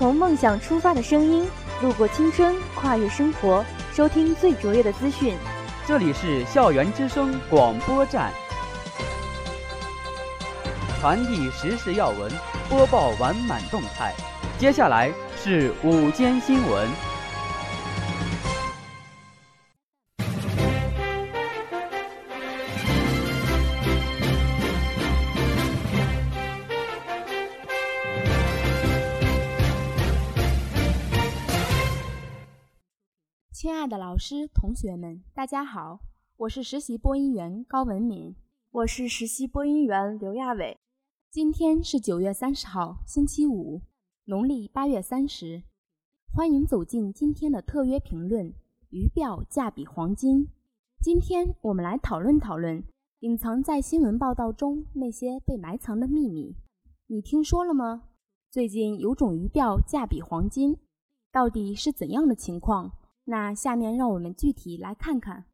从梦想出发的声音，路过青春，跨越生活，收听最卓越的资讯。这里是校园之声广播站，传递时事要闻，播报完满动态。接下来是午间新闻。亲爱的老师、同学们，大家好！我是实习播音员高文敏，我是实习播音员刘亚伟。今天是九月三十号，星期五，农历八月三十。欢迎走进今天的特约评论：鱼鳔价比黄金。今天我们来讨论讨论隐藏在新闻报道中那些被埋藏的秘密。你听说了吗？最近有种鱼鳔价比黄金，到底是怎样的情况？那下面让我们具体来看看。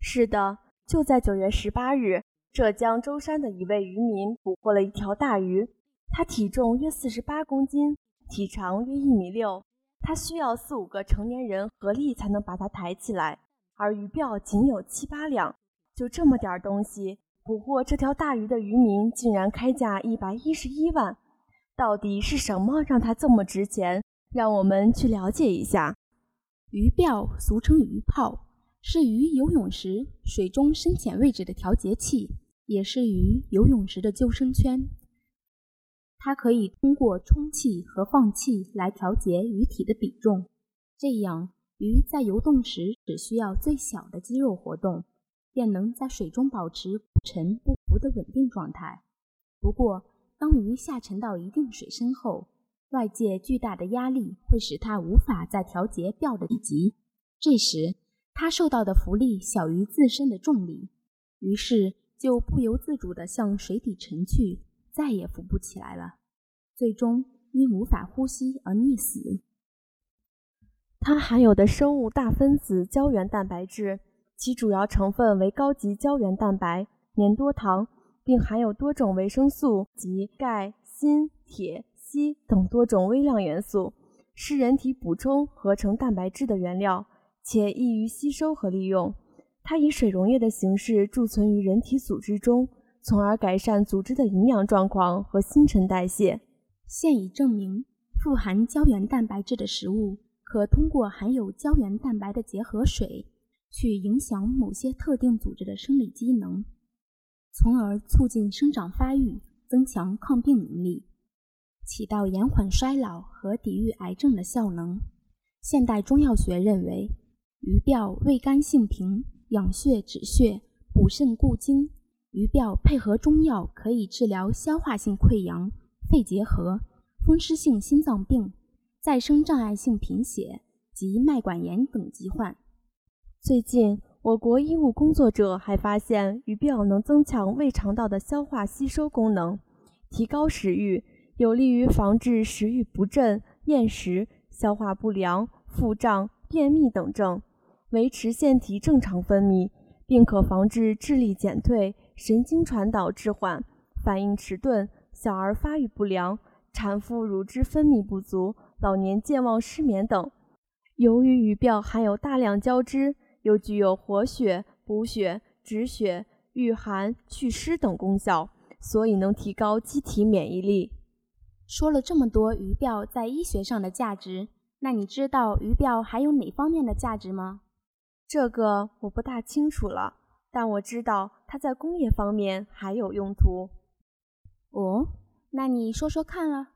是的，就在九月十八日，浙江舟山的一位渔民捕获了一条大鱼，它体重约四十八公斤，体长约一米六，他需要四五个成年人合力才能把它抬起来，而鱼鳔仅有七八两，就这么点东西，捕获这条大鱼的渔民竟然开价一百一十一万，到底是什么让它这么值钱？让我们去了解一下。鱼鳔俗称鱼泡，是鱼游泳时水中深浅位置的调节器，也是鱼游泳时的救生圈。它可以通过充气和放气来调节鱼体的比重，这样鱼在游动时只需要最小的肌肉活动，便能在水中保持不沉不浮的稳定状态。不过，当鱼下沉到一定水深后，外界巨大的压力会使它无法再调节鳔的体积，这时它受到的浮力小于自身的重力，于是就不由自主地向水底沉去，再也浮不起来了，最终因无法呼吸而溺死。它含有的生物大分子胶原蛋白质，其主要成分为高级胶原蛋白、粘多糖，并含有多种维生素及钙、锌、铁。硒等多种微量元素是人体补充合成蛋白质的原料，且易于吸收和利用。它以水溶液的形式贮存于人体组织中，从而改善组织的营养状况和新陈代谢。现已证明，富含胶原蛋白质的食物可通过含有胶原蛋白的结合水，去影响某些特定组织的生理机能，从而促进生长发育，增强抗病能力。起到延缓衰老和抵御癌症的效能。现代中药学认为，鱼鳔味甘性平，养血止血，补肾固精。鱼鳔配合中药，可以治疗消化性溃疡、肺结核、风湿性心脏病、再生障碍性贫血及脉管炎等疾患。最近，我国医务工作者还发现，鱼鳔能增强胃肠道的消化吸收功能，提高食欲。有利于防治食欲不振、厌食、消化不良、腹胀、便秘等症，维持腺体正常分泌，并可防治智力减退、神经传导迟缓、反应迟钝、小儿发育不良、产妇乳汁分泌不足、老年健忘、失眠等。由于鱼鳔含有大量胶质，又具有活血、补血、止血、御寒、祛湿等功效，所以能提高机体免疫力。说了这么多鱼鳔在医学上的价值，那你知道鱼鳔还有哪方面的价值吗？这个我不大清楚了，但我知道它在工业方面还有用途。哦，那你说说看啊。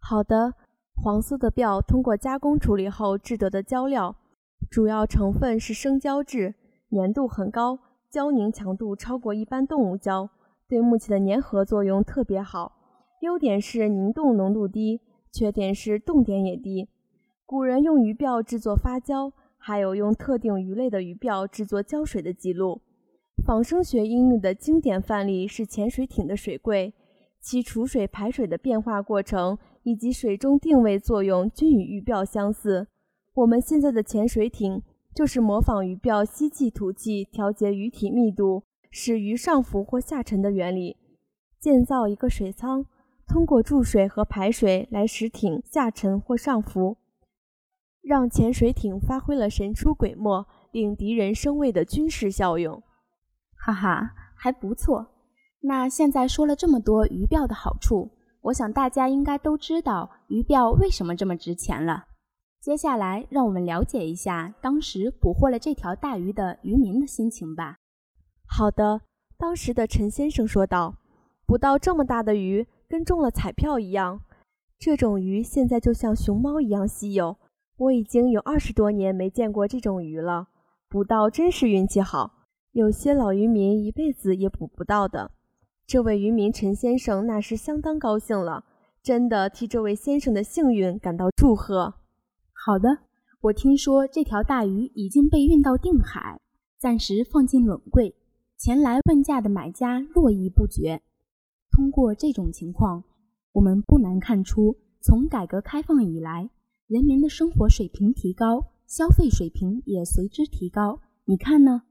好的，黄色的鳔通过加工处理后制得的胶料，主要成分是生胶质，粘度很高，胶凝强度超过一般动物胶，对木器的粘合作用特别好。优点是凝冻浓度低，缺点是冻点也低。古人用鱼鳔制作发胶，还有用特定鱼类的鱼鳔制作胶水的记录。仿生学应用的经典范例是潜水艇的水柜，其储水排水的变化过程以及水中定位作用均与鱼鳔相似。我们现在的潜水艇就是模仿鱼鳔吸气吐气调节鱼体密度，使鱼上浮或下沉的原理。建造一个水舱。通过注水和排水来使艇下沉或上浮，让潜水艇发挥了神出鬼没、令敌人生畏的军事效用。哈哈，还不错。那现在说了这么多鱼鳔的好处，我想大家应该都知道鱼鳔为什么这么值钱了。接下来，让我们了解一下当时捕获了这条大鱼的渔民的心情吧。好的，当时的陈先生说道：“捕到这么大的鱼。”跟中了彩票一样，这种鱼现在就像熊猫一样稀有。我已经有二十多年没见过这种鱼了，捕到真是运气好。有些老渔民一辈子也捕不到的。这位渔民陈先生那是相当高兴了，真的替这位先生的幸运感到祝贺。好的，我听说这条大鱼已经被运到定海，暂时放进冷柜，前来问价的买家络绎不绝。通过这种情况，我们不难看出，从改革开放以来，人民的生活水平提高，消费水平也随之提高。你看呢？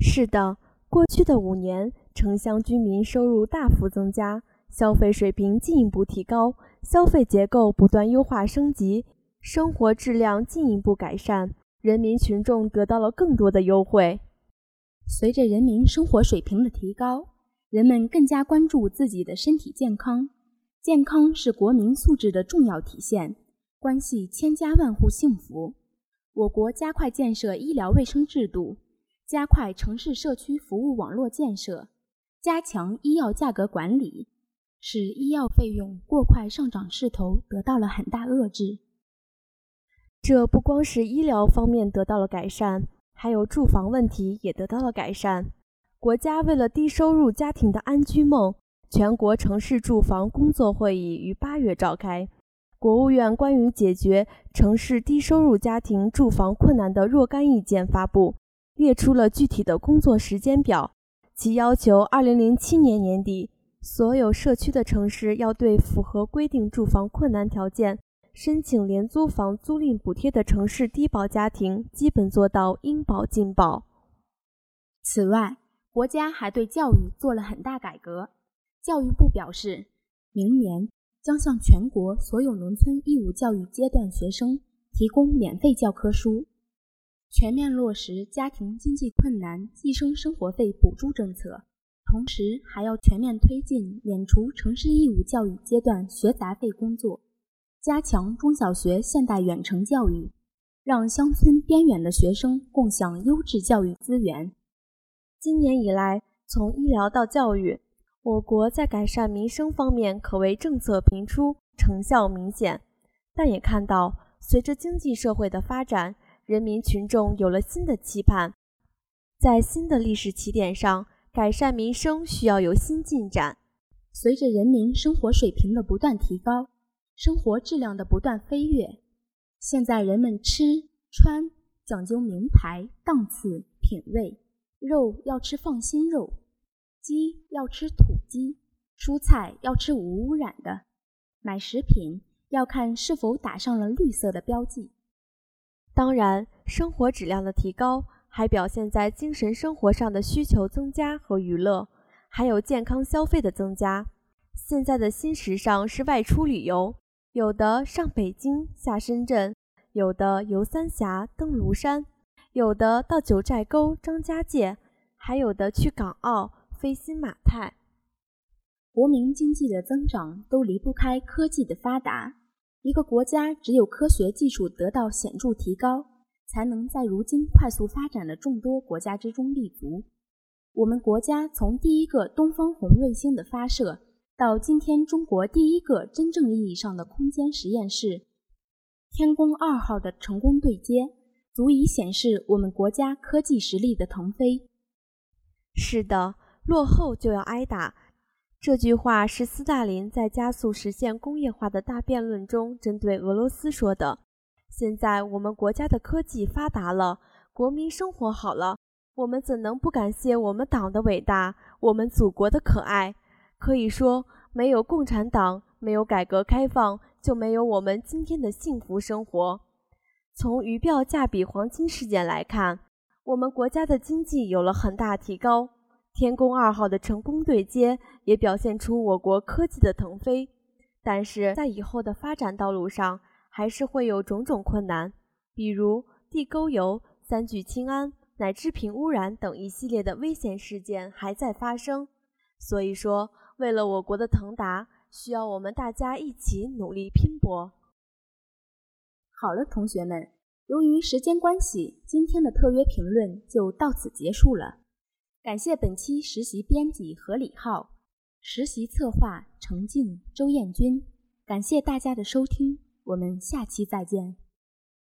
是的，过去的五年，城乡居民收入大幅增加，消费水平进一步提高，消费结构不断优化升级，生活质量进一步改善，人民群众得到了更多的优惠。随着人民生活水平的提高。人们更加关注自己的身体健康，健康是国民素质的重要体现，关系千家万户幸福。我国加快建设医疗卫生制度，加快城市社区服务网络建设，加强医药价格管理，使医药费用过快上涨势头得到了很大遏制。这不光是医疗方面得到了改善，还有住房问题也得到了改善。国家为了低收入家庭的安居梦，全国城市住房工作会议于八月召开。国务院关于解决城市低收入家庭住房困难的若干意见发布，列出了具体的工作时间表。其要求，二零零七年年底，所有社区的城市要对符合规定住房困难条件、申请廉租房租赁补贴的城市低保家庭，基本做到应保尽保。此外，国家还对教育做了很大改革。教育部表示，明年将向全国所有农村义务教育阶段学生提供免费教科书，全面落实家庭经济困难计生生活费补助政策。同时，还要全面推进免除城市义务教育阶段学杂费工作，加强中小学现代远程教育，让乡村边远的学生共享优质教育资源。今年以来，从医疗到教育，我国在改善民生方面可谓政策频出，成效明显。但也看到，随着经济社会的发展，人民群众有了新的期盼，在新的历史起点上，改善民生需要有新进展。随着人民生活水平的不断提高，生活质量的不断飞跃，现在人们吃穿讲究名牌、档次、品味。肉要吃放心肉，鸡要吃土鸡，蔬菜要吃无污染的，买食品要看是否打上了绿色的标记。当然，生活质量的提高还表现在精神生活上的需求增加和娱乐，还有健康消费的增加。现在的新时尚是外出旅游，有的上北京下深圳，有的游三峡登庐山。有的到九寨沟、张家界，还有的去港澳、飞新马泰。国民经济的增长都离不开科技的发达。一个国家只有科学技术得到显著提高，才能在如今快速发展的众多国家之中立足。我们国家从第一个东方红卫星的发射，到今天中国第一个真正意义上的空间实验室——天宫二号的成功对接。足以显示我们国家科技实力的腾飞。是的，落后就要挨打。这句话是斯大林在加速实现工业化的大辩论中针对俄罗斯说的。现在我们国家的科技发达了，国民生活好了，我们怎能不感谢我们党的伟大，我们祖国的可爱？可以说，没有共产党，没有改革开放，就没有我们今天的幸福生活。从鱼鳔价比黄金事件来看，我们国家的经济有了很大提高。天宫二号的成功对接，也表现出我国科技的腾飞。但是在以后的发展道路上，还是会有种种困难，比如地沟油、三聚氰胺乃至品污染等一系列的危险事件还在发生。所以说，为了我国的腾达，需要我们大家一起努力拼搏。好了，同学们，由于时间关系，今天的特约评论就到此结束了。感谢本期实习编辑何李浩，实习策划程静、周艳君。感谢大家的收听，我们下期再见。